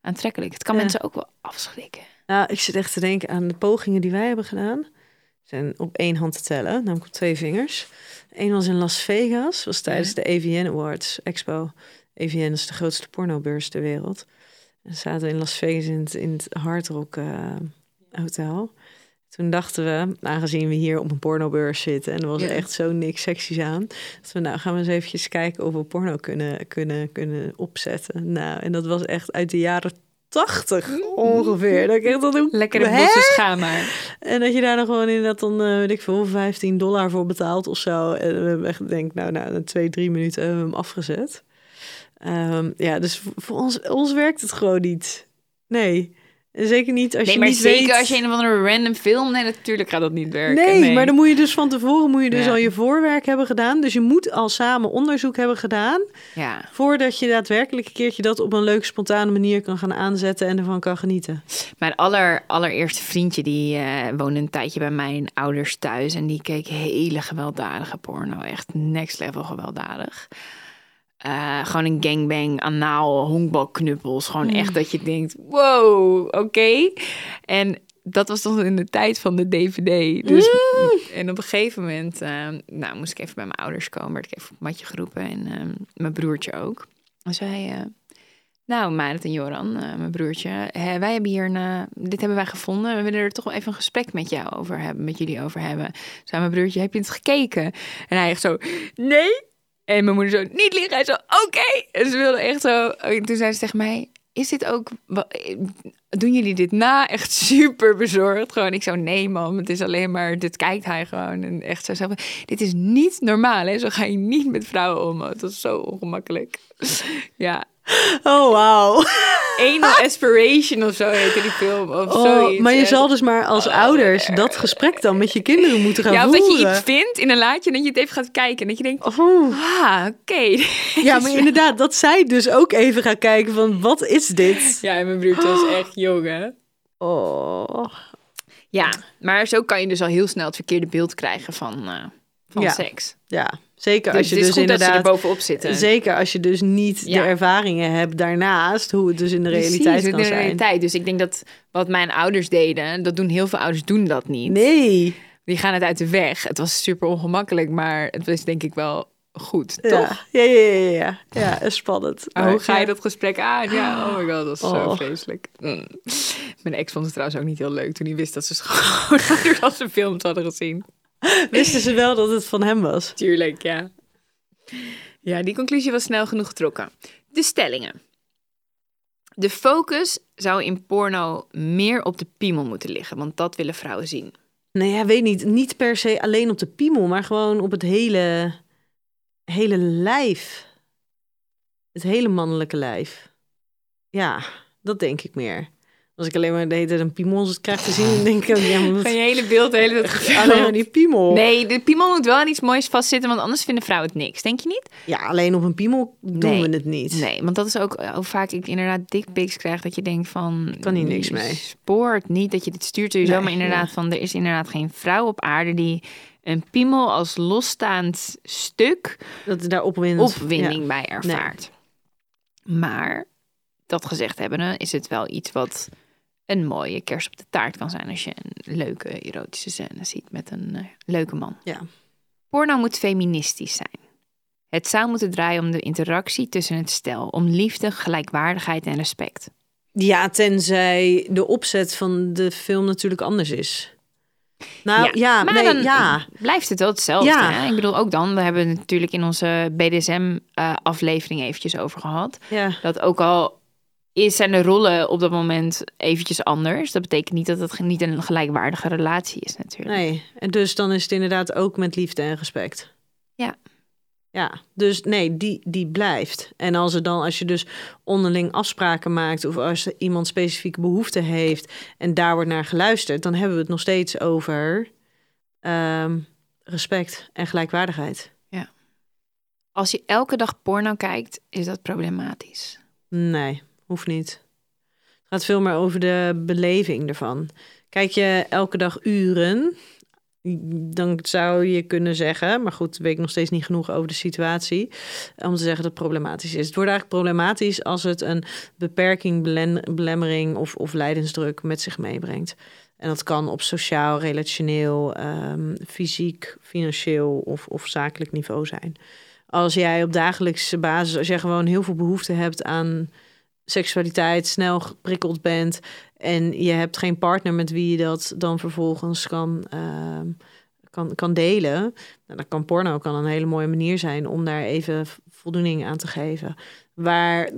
aantrekkelijk. Het kan Ja. mensen ook wel afschrikken. Nou, ik zit echt te denken aan de pogingen die wij hebben gedaan. Zijn op één hand te tellen, namelijk op twee vingers. Eén was in Las Vegas, was tijdens de AVN Awards Expo. AVN is de grootste pornobeurs ter wereld. En we zaten in Las Vegas in het, in het Hard Rock eh, Hotel. Toen dachten we, aangezien we hier op een pornobeurs zitten... en er was Ja. echt zo niks seksies aan... dat we nou gaan we eens eventjes kijken of we porno kunnen, kunnen, kunnen opzetten. Nou, en dat was echt uit de jaren tachtig ongeveer. Dat ik echt dat ook, Lekkere bossen. En dat je daar dan gewoon inderdaad dan, eh, weet ik veel, 15 dollar voor betaalt of zo. En we hebben echt, denk nou, na twee, drie minuten hebben we hem afgezet. Ehm, ja, dus voor ons, ons werkt het gewoon niet. Nee. Zeker niet als Nee, je maar niet zeker weet... als je een of andere random film... Nee, natuurlijk gaat dat niet werken. Nee, maar dan moet je dus van tevoren moet je dus Ja. al je voorwerk hebben gedaan. Dus je moet al samen onderzoek hebben gedaan... Ja. voordat je daadwerkelijk een keertje dat op een leuke, spontane manier kan gaan aanzetten... en ervan kan genieten. Mijn aller, allereerste vriendje, die eh, woonde een tijdje bij mijn ouders thuis. En die keek hele gewelddadige porno. Echt next level gewelddadig. Eh, gewoon een gangbang, anaal, honkbalknuppels. Gewoon echt dat je denkt, wow, oké. En dat was toch in de tijd van de DVD. Dus, En op een gegeven moment eh, nou, moest ik even bij mijn ouders komen. Werd ik even op matje geroepen. En eh, mijn broertje ook. En zei... eh, nou, Marit en Joran, mijn broertje, hè, wij hebben hier een, dit hebben wij gevonden. We willen er toch wel even een gesprek met jou over hebben, met jullie over hebben. Zei mijn broertje, heb je het gekeken? En hij echt zo, nee. En mijn moeder zo, niet liegen. Hij zo, oké. En ze wilde echt zo. En toen zei ze tegen mij, is dit ook, doen jullie dit na? Echt super bezorgd. Gewoon, ik zo, nee man, het is alleen maar, dit kijkt hij gewoon. En echt zo, zo dit is niet normaal hè. Zo ga je niet met vrouwen om. Dat is zo ongemakkelijk. ja, Oh, wauw. Anal Aspiration of zo heette die film. Of Oh, zoiets. maar je zal dus maar als ouders dat gesprek dan met je kinderen moeten gaan Ja, of dat je voeren. iets vindt in een laadje en dat je het even gaat kijken. En dat je denkt, Oh. ah, oké. Ja, maar inderdaad, dat zij dus ook even gaan kijken van wat is dit? Ja, en mijn broertje was echt jong, hè? Oh. Ja, maar zo kan je dus al heel snel het verkeerde beeld krijgen van, eh, van Ja. seks. Ja, zeker Dus als je het is dus goed dat ze er inderdaad... bovenop zitten. Zeker als je dus niet Ja. de ervaringen hebt daarnaast, hoe het dus in de Precies, realiteit in kan de zijn. realiteit. Dus ik denk dat wat mijn ouders deden, dat doen heel veel ouders doen dat niet. Nee. Die gaan het uit de weg. Het was super ongemakkelijk, maar het was denk ik wel goed, Ja. toch? Ja, ja, ja, ja. Ja, spannend. Maar Maar hoe ga je dat gesprek aan? Ja, oh my god, dat is zo Oh. vreselijk. Mm. Mijn ex vond het trouwens ook niet heel leuk toen hij wist dat ze gewoon als ze films hadden gezien. Wisten ze wel dat het van hem was? Tuurlijk, ja. Ja, die conclusie was snel genoeg getrokken. De stellingen. De focus zou in porno meer op de piemel moeten liggen, want dat willen vrouwen zien. Nee, ja, weet niet. Niet per se alleen op de piemel, maar gewoon op het hele, hele lijf. Het hele mannelijke lijf. Ja, dat denk ik meer. Als ik alleen maar de hele tijd een piemel krijg te zien, dan denk ik ja, maar Van je hele beeld de hele tijd alleen maar die piemel. Nee, de piemel moet wel aan iets moois vastzitten, want anders vinden vrouwen het niks. Denk je niet? Ja, alleen op een piemel doen Nee. we het niet. Nee, want dat is ook hoe vaak ik inderdaad dickpics krijg dat je denkt van... Kan hier niks mee. Spoort niet dat je dit stuurt sowieso, Nee, maar inderdaad van er is inderdaad geen vrouw op aarde die een piemel als losstaand stuk Dat daar opwinding bij ervaart. Maar dat gezegd hebbende is het wel iets wat een mooie kers op de taart kan zijn als je een leuke erotische scène ziet met een eh, leuke man. Ja. Porno moet feministisch zijn. Het zou moeten draaien om de interactie tussen het stel, om liefde, gelijkwaardigheid en respect. Ja, tenzij de opzet van de film natuurlijk anders is. Nou ja, maar nee, dan ja. blijft het wel hetzelfde. Ja. Hè? Ik bedoel, ook dan, we hebben het natuurlijk in onze BDSM-aflevering eh, eventjes over gehad. ja. Dat ook al is, zijn de rollen op dat moment eventjes anders. Dat betekent niet dat het niet een gelijkwaardige relatie is natuurlijk. Nee, en dus dan is het inderdaad ook met liefde en respect. Ja. Ja, dus nee, die, die blijft. En als, er dan, als je dus onderling afspraken maakt... of als iemand specifieke behoefte heeft... en daar wordt naar geluisterd... dan hebben we het nog steeds over ehm, respect en gelijkwaardigheid. Als je elke dag porno kijkt, is dat problematisch. Nee, hoeft niet. Het gaat veel meer over de beleving ervan. Kijk je elke dag uren, dan zou je kunnen zeggen, maar goed, weet ik nog steeds niet genoeg over de situatie, om te zeggen dat het problematisch is. Het wordt eigenlijk problematisch als het een beperking, belemmering of, of lijdensdruk met zich meebrengt. En dat kan op sociaal, relationeel, ehm, fysiek, financieel of, of zakelijk niveau zijn. Als jij op dagelijkse basis, als jij gewoon heel veel behoefte hebt aan seksualiteit, snel geprikkeld bent en je hebt geen partner met wie je dat dan vervolgens kan, ehm, kan, kan delen, nou, dan kan porno kan een hele mooie manier zijn om daar even voldoening aan te geven. Waar,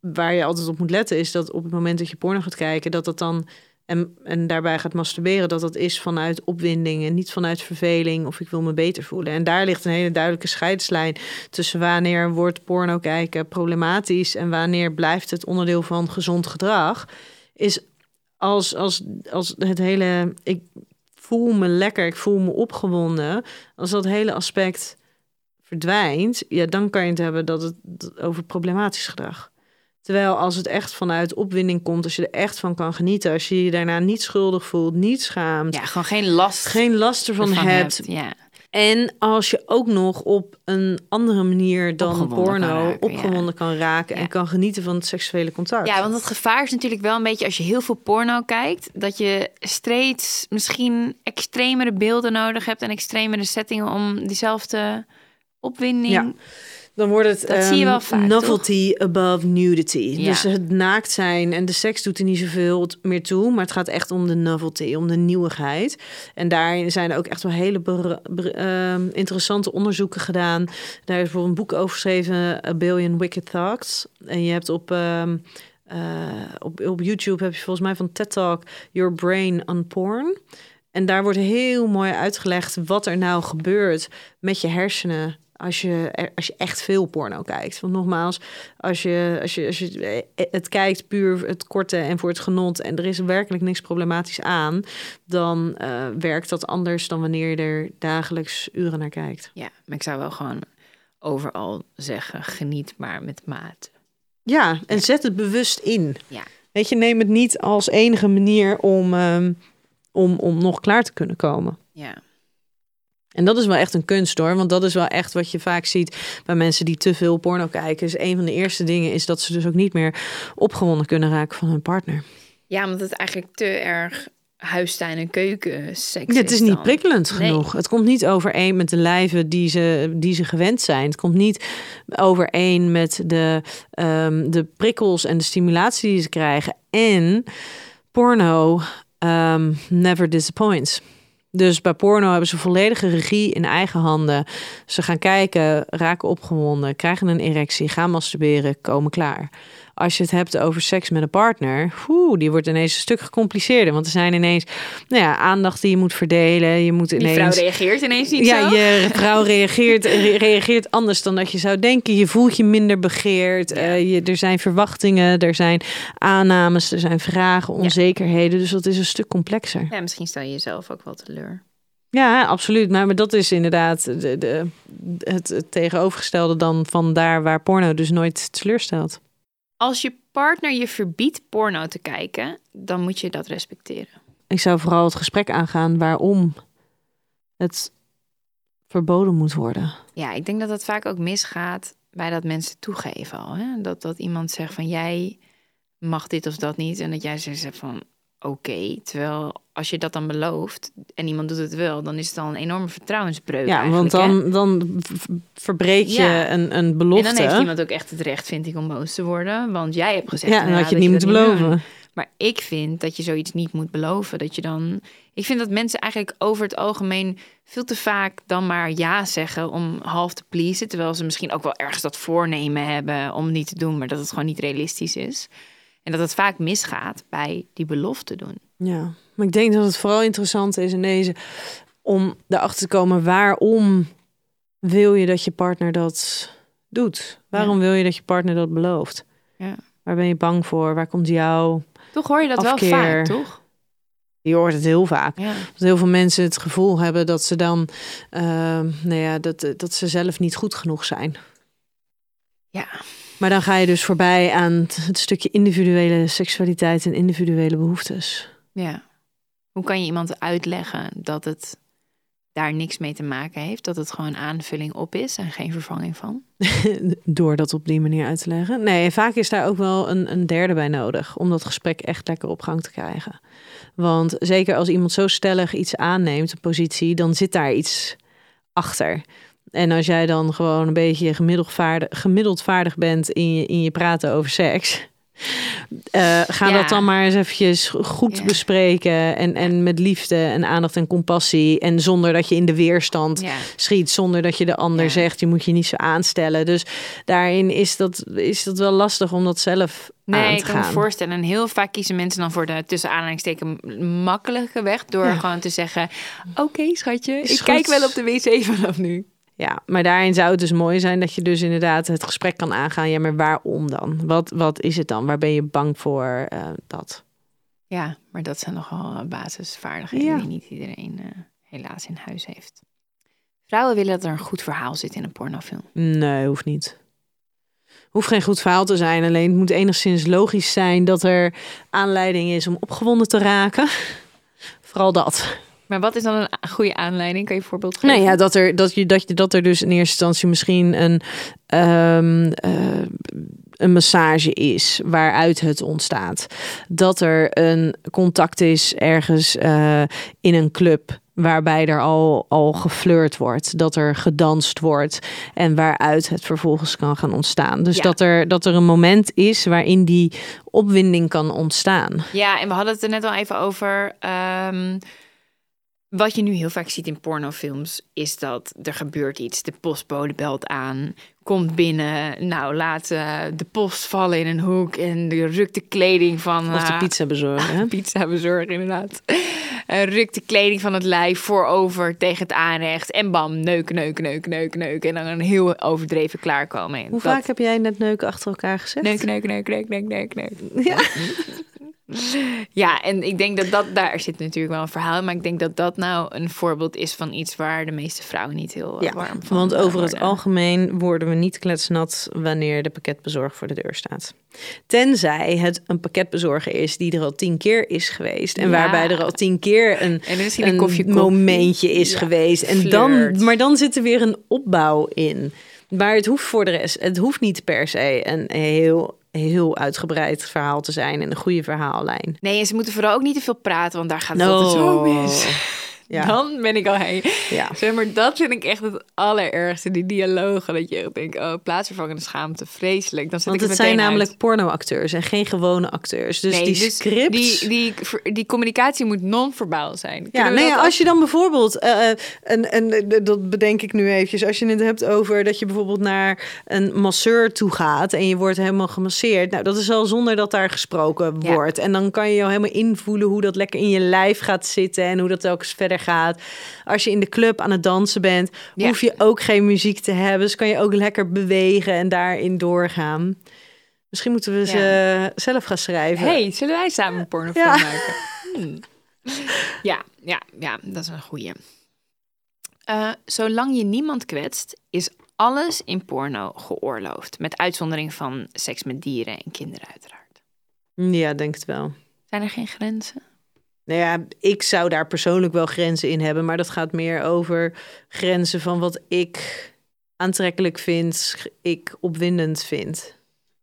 waar je altijd op moet letten is dat op het moment dat je porno gaat kijken, dat dat dan en, en daarbij gaat masturberen, dat dat is vanuit opwinding en niet vanuit verveling of ik wil me beter voelen. En daar ligt een hele duidelijke scheidslijn tussen wanneer wordt porno kijken problematisch en wanneer blijft het onderdeel van gezond gedrag. Is als, als, als het hele, ik voel me lekker, ik voel me opgewonden, als dat hele aspect verdwijnt, ja, dan kan je het hebben dat het over problematisch gedrag. Terwijl als het echt vanuit opwinding komt, als je er echt van kan genieten, als je je daarna niet schuldig voelt, niet schaamt, Ja, gewoon geen last geen last ervan ervan hebt. Ja. En als je ook nog op een andere manier dan Opgewonden porno kan raken, opgewonden kan raken Ja. en kan genieten van het seksuele contact. ja, want het gevaar is natuurlijk wel een beetje als je heel veel porno kijkt, dat je steeds misschien extremere beelden nodig hebt en extremere settingen om diezelfde opwinding. Ja. Dan wordt het Dat zie je ehm, wel vaak, novelty above nudity. Ja. Dus het naakt zijn en de seks doet er niet zoveel meer toe, maar het gaat echt om de novelty, om de nieuwigheid. En daarin zijn er ook echt wel hele ehm, interessante onderzoeken gedaan. Daar is bijvoorbeeld een boek over geschreven, A Billion Wicked Thoughts. En je hebt op ehm, eh, op, op YouTube heb je volgens mij van TED Talk Your Brain on Porn. En daar wordt heel mooi uitgelegd wat er nou gebeurt met je hersenen als je, als je echt veel porno kijkt. Want nogmaals, als je, als je, als je het kijkt puur het korte en voor het genot en er is werkelijk niks problematisch aan, dan eh, werkt dat anders dan wanneer je er dagelijks uren naar kijkt. Ja, maar ik zou wel gewoon overal zeggen, geniet maar met mate. Ja, en zet het bewust in. Ja. Weet je, neem het niet als enige manier om, ehm, om, om nog klaar te kunnen komen. Ja. En dat is wel echt een kunst hoor. Want dat is wel echt wat je vaak ziet bij mensen die te veel porno kijken. Dus een van de eerste dingen is dat ze dus ook niet meer opgewonden kunnen raken van hun partner. ja, omdat het eigenlijk te erg huistuin- en keukenseks Ja, het is niet prikkelend Nee. genoeg. Het komt niet overeen met de lijven die ze, die ze gewend zijn. Het komt niet overeen met de, ehm, de prikkels en de stimulatie die ze krijgen. En porno ehm, never disappoints. Dus bij porno hebben ze volledige regie in eigen handen. Ze gaan kijken, raken opgewonden, krijgen een erectie, gaan masturberen, komen klaar. Als je het hebt over seks met een partner, oeh, die wordt ineens een stuk gecompliceerder. Want er zijn ineens nou ja, aandacht die je moet verdelen. Je moet Die ineens. vrouw reageert ineens niet ja, zo. je vrouw reageert, re- reageert anders dan dat je zou denken. Je voelt je minder begeerd. Eh, je, er zijn verwachtingen, er zijn aannames, er zijn vragen, onzekerheden. Dus dat is een stuk complexer. Ja, misschien stel je jezelf ook wel teleur. Ja, absoluut. Maar, maar dat is inderdaad de, de, het, het tegenovergestelde dan van daar waar porno dus nooit teleurstelt. Als je partner je verbiedt porno te kijken, dan moet je dat respecteren. Ik zou vooral het gesprek aangaan waarom het verboden moet worden. Ja, ik denk dat dat vaak ook misgaat bij dat mensen toegeven al. Hè? Dat, dat iemand zegt van jij mag dit of dat niet. En dat jij zegt van oké. Terwijl als je dat dan belooft en iemand doet het wel, dan is het al een enorme vertrouwensbreuk. Ja, want hè? dan, dan verbreek je Ja. een, een En belofte. dan heeft iemand ook echt het recht, vind ik, om boos te worden. Want jij hebt gezegd. ja, en inderdaad je het niet dat moeten dat beloven. Maar ik vind dat je zoiets niet moet beloven. Dat je dan. Ik vind dat mensen eigenlijk over het algemeen veel te vaak dan maar ja zeggen om half te pleasen. Terwijl ze misschien ook wel ergens dat voornemen hebben om niet te doen, maar dat het gewoon niet realistisch is. En dat het vaak misgaat bij die belofte doen. Ja, maar ik denk dat het vooral interessant is in deze om erachter te komen waarom wil je dat je partner dat doet? Waarom wil je dat je partner dat belooft? Ja. Waar ben je bang voor? Waar komt jouw... Toch hoor je dat Afkeer. wel vaak, toch? Je hoort het heel vaak. Ja. Dat heel veel mensen het gevoel hebben dat ze dan, ehm, nou ja, dat, dat ze zelf niet goed genoeg zijn. Ja. Maar dan ga je dus voorbij aan het, het stukje individuele seksualiteit en individuele behoeftes. Ja. Hoe kan je iemand uitleggen dat het daar niks mee te maken heeft? Dat het gewoon aanvulling op is en geen vervanging van? Door dat op die manier uit te leggen. Nee, vaak is daar ook wel een, een derde bij nodig om dat gesprek echt lekker op gang te krijgen. Want zeker als iemand zo stellig iets aanneemt, een positie, dan zit daar iets achter. En als jij dan gewoon een beetje gemiddeld vaardig, gemiddeld vaardig bent in je, in je praten over seks. Eh, ga Ja. dat dan maar eens eventjes goed Ja. bespreken. En, en met liefde en aandacht en compassie. En zonder dat je in de weerstand Ja. schiet zonder dat je de ander zegt, je moet je niet zo aanstellen. Dus daarin is dat, is dat wel lastig om dat zelf Nee, aan ik te kan me gaan. voorstellen. En heel vaak kiezen mensen dan voor de tussen aanhalingstekens makkelijke weg. Door gewoon te zeggen: Oké, schatje, Is ik goed. kijk wel op de wc vanaf nu. Ja, maar daarin zou het dus mooi zijn dat je dus inderdaad het gesprek kan aangaan. Ja, maar waarom dan? Wat, wat is het dan? Waar ben je bang voor eh, dat? Ja, maar dat zijn nogal eh, basisvaardigheden Ja. die niet iedereen eh, helaas in huis heeft. Vrouwen willen dat er een goed verhaal zit in een pornofilm. Nee, hoeft niet. Hoeft geen goed verhaal te zijn. Alleen het moet enigszins logisch zijn dat er aanleiding is om opgewonden te raken. Vooral dat. Maar wat is dan een goede aanleiding? Kan je een voorbeeld geven? Nee, ja, dat er, dat, je, dat, je, dat er dus in eerste instantie misschien een, ehm, eh, een massage is waaruit het ontstaat. Dat er een contact is ergens eh, in een club waarbij er al, al geflirt wordt. Dat er gedanst wordt en waaruit het vervolgens kan gaan ontstaan. Dus Ja. dat, er, dat er een moment is waarin die opwinding kan ontstaan. Ja, en we hadden het er net al even over. ehm, wat je nu heel vaak ziet in pornofilms is dat er gebeurt iets. De postbode belt aan, komt binnen. Nou, laat eh, de post vallen in een hoek en de rukt de kleding van... Of de eh, pizza bezorgen. hè? pizza bezorgen, inderdaad. Eh, rukt de kleding van het lijf voorover tegen het aanrecht. En bam, neuken, neuken, neuken, neuken, neuken. En dan een heel overdreven klaarkomen. Hoe Dat- vaak heb jij net neuken achter elkaar gezegd? Neuken, neuken, neuken, neuken, neuken, neuken, neuken. Ja. Ja, en ik denk dat dat, daar zit natuurlijk wel een verhaal in, maar ik denk dat dat nou een voorbeeld is van iets waar de meeste vrouwen niet heel eh, Ja, warm van want over het algemeen worden we niet kletsnat wanneer de pakketbezorger voor de deur staat. Tenzij het een pakketbezorger is die er al tien keer is geweest. En Ja. waarbij er al tien keer een, En een een koffie, koffie. momentje is Ja, geweest. En flirt. dan, maar dan zit er weer een opbouw in. Maar het hoeft voor de rest, het hoeft niet per se een heel, heel uitgebreid verhaal te zijn en een goede verhaallijn. Nee, en ze moeten vooral ook niet te veel praten, want daar gaat het No. altijd zo mis. Ja. Dan ben ik al heen. Ja. Zeg maar, dat vind ik echt het allerergste. Die dialogen, dat je echt denkt, oh, plaatsvervangende schaamte, vreselijk. Dan zit Want ik het zijn namelijk uit. pornoacteurs en geen gewone acteurs. Dus Nee, die dus scripts... Die, die, die communicatie moet non-verbaal zijn. Ja, Kunnen nee, als je dan bijvoorbeeld, eh, eh, en, en eh, dat bedenk ik nu eventjes, als je het hebt over dat je bijvoorbeeld naar een masseur toe gaat en je wordt helemaal gemasseerd, nou dat is al zonder dat daar gesproken Ja. wordt. En dan kan je jou helemaal invoelen hoe dat lekker in je lijf gaat zitten en hoe dat telkens verder gaat. Als je in de club aan het dansen bent, Ja. hoef je ook geen muziek te hebben, dus kan je ook lekker bewegen en daarin doorgaan. Misschien moeten we ze zelf gaan schrijven. hey, zullen wij samen een pornofilm Ja. maken? Hmm. Ja, ja, ja, dat is een goeie. Eh, zolang je niemand kwetst, is alles in porno geoorloofd. Met uitzondering van seks met dieren en kinderen uiteraard. Ja, denk het wel. Zijn er geen grenzen? Nou ja, ik zou daar persoonlijk wel grenzen in hebben, maar dat gaat meer over grenzen van wat ik aantrekkelijk vind, ik opwindend vind.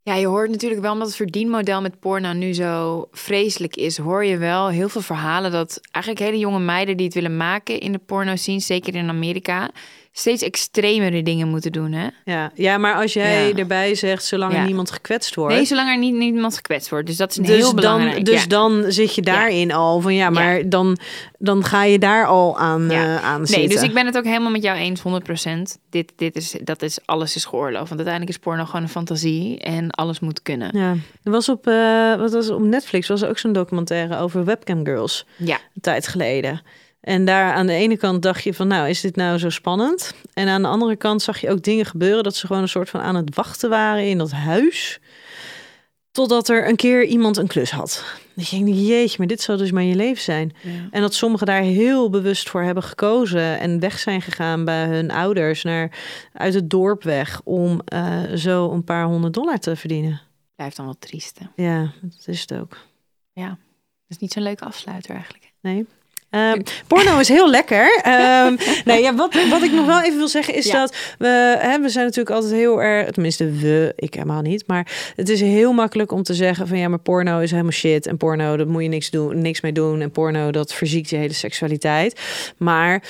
Ja, je hoort natuurlijk wel, omdat het verdienmodel met porno nu zo vreselijk is, hoor je wel heel veel verhalen dat eigenlijk hele jonge meiden die het willen maken in de porno zien, zeker in Amerika, steeds extremere dingen moeten doen. Hè? Ja, ja maar als jij Ja. erbij zegt, zolang Ja. er niemand gekwetst wordt. Nee, zolang er niet niemand gekwetst wordt. Dus dat is een dus heel belangrijk. dan, dus ja. dan zit je daarin al van ja, maar dan, dan ga je daar al aan, eh, aan Nee, zitten. dus ik ben het ook helemaal met jou eens, 100%. Dit, dit is, dat is, alles is geoorloofd. Want uiteindelijk is porno gewoon een fantasie en alles moet kunnen. Ja, er was op, eh, wat was op Netflix was er ook zo'n documentaire over webcam girls Ja, een tijd geleden. En daar aan de ene kant dacht je van, nou, is dit nou zo spannend? En aan de andere kant zag je ook dingen gebeuren dat ze gewoon een soort van aan het wachten waren in dat huis. Totdat er een keer iemand een klus had. Dat je denkt, jeetje, maar dit zou dus maar je leven zijn. En dat sommigen daar heel bewust voor hebben gekozen en weg zijn gegaan bij hun ouders naar uit het dorp weg om eh, zo een paar honderd dollar te verdienen. blijft dan wel triest. hè. Ja, dat is het ook. Dat is niet zo'n leuke afsluiter eigenlijk. Nee. Ehm, porno is heel lekker. Ehm, nee, ja, wat, wat ik nog wel even wil zeggen is Ja. dat we, hè, we zijn natuurlijk altijd heel erg, tenminste we, ik helemaal niet, maar het is heel makkelijk om te zeggen van ja, maar porno is helemaal shit en porno, dat moet je niks, doen, niks mee doen en porno, dat verziekt je hele seksualiteit. Maar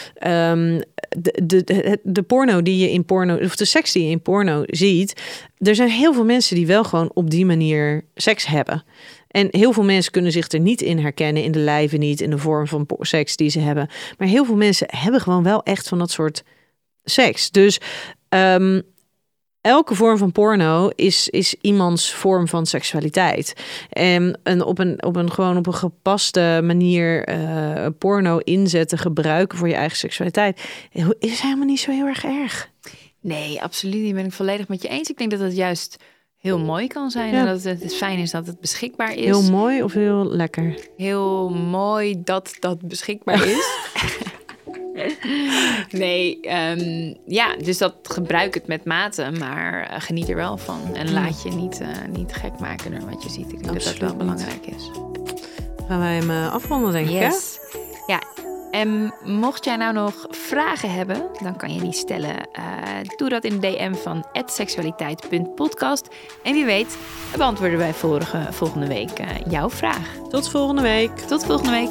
de, de, de, de porno die je in porno, of de seks die je in porno ziet, er zijn heel veel mensen die wel gewoon op die manier seks hebben. En heel veel mensen kunnen zich er niet in herkennen, in de lijven niet, in de vorm van seks die ze hebben. Maar heel veel mensen hebben gewoon wel echt van dat soort seks. Dus ehm, elke vorm van porno is, is iemands vorm van seksualiteit. En, en op, een, op een gewoon op een gepaste manier eh, porno inzetten, gebruiken voor je eigen seksualiteit, is helemaal niet zo heel erg erg. Nee, absoluut niet. Ben ik volledig met je eens. Ik denk dat het juist heel mooi kan zijn. Ja. En dat het, het fijn is dat het beschikbaar is. Heel mooi of heel lekker? heel mooi dat dat beschikbaar is. nee, ehm, ja, dus dat gebruik het met mate, maar eh, geniet er wel van. En laat je niet, eh, niet gek maken door wat je ziet. Ik denk dat dat wel belangrijk is. Gaan wij hem eh, afronden, denk ik. Yes. En mocht jij nou nog vragen hebben, dan kan je die stellen. Eh, doe dat in de DM van seksualiteit.podcast. En wie weet, beantwoorden wij vorige, volgende week eh, jouw vraag. Tot volgende week. Tot volgende week.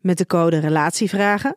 Met de code Relatievragen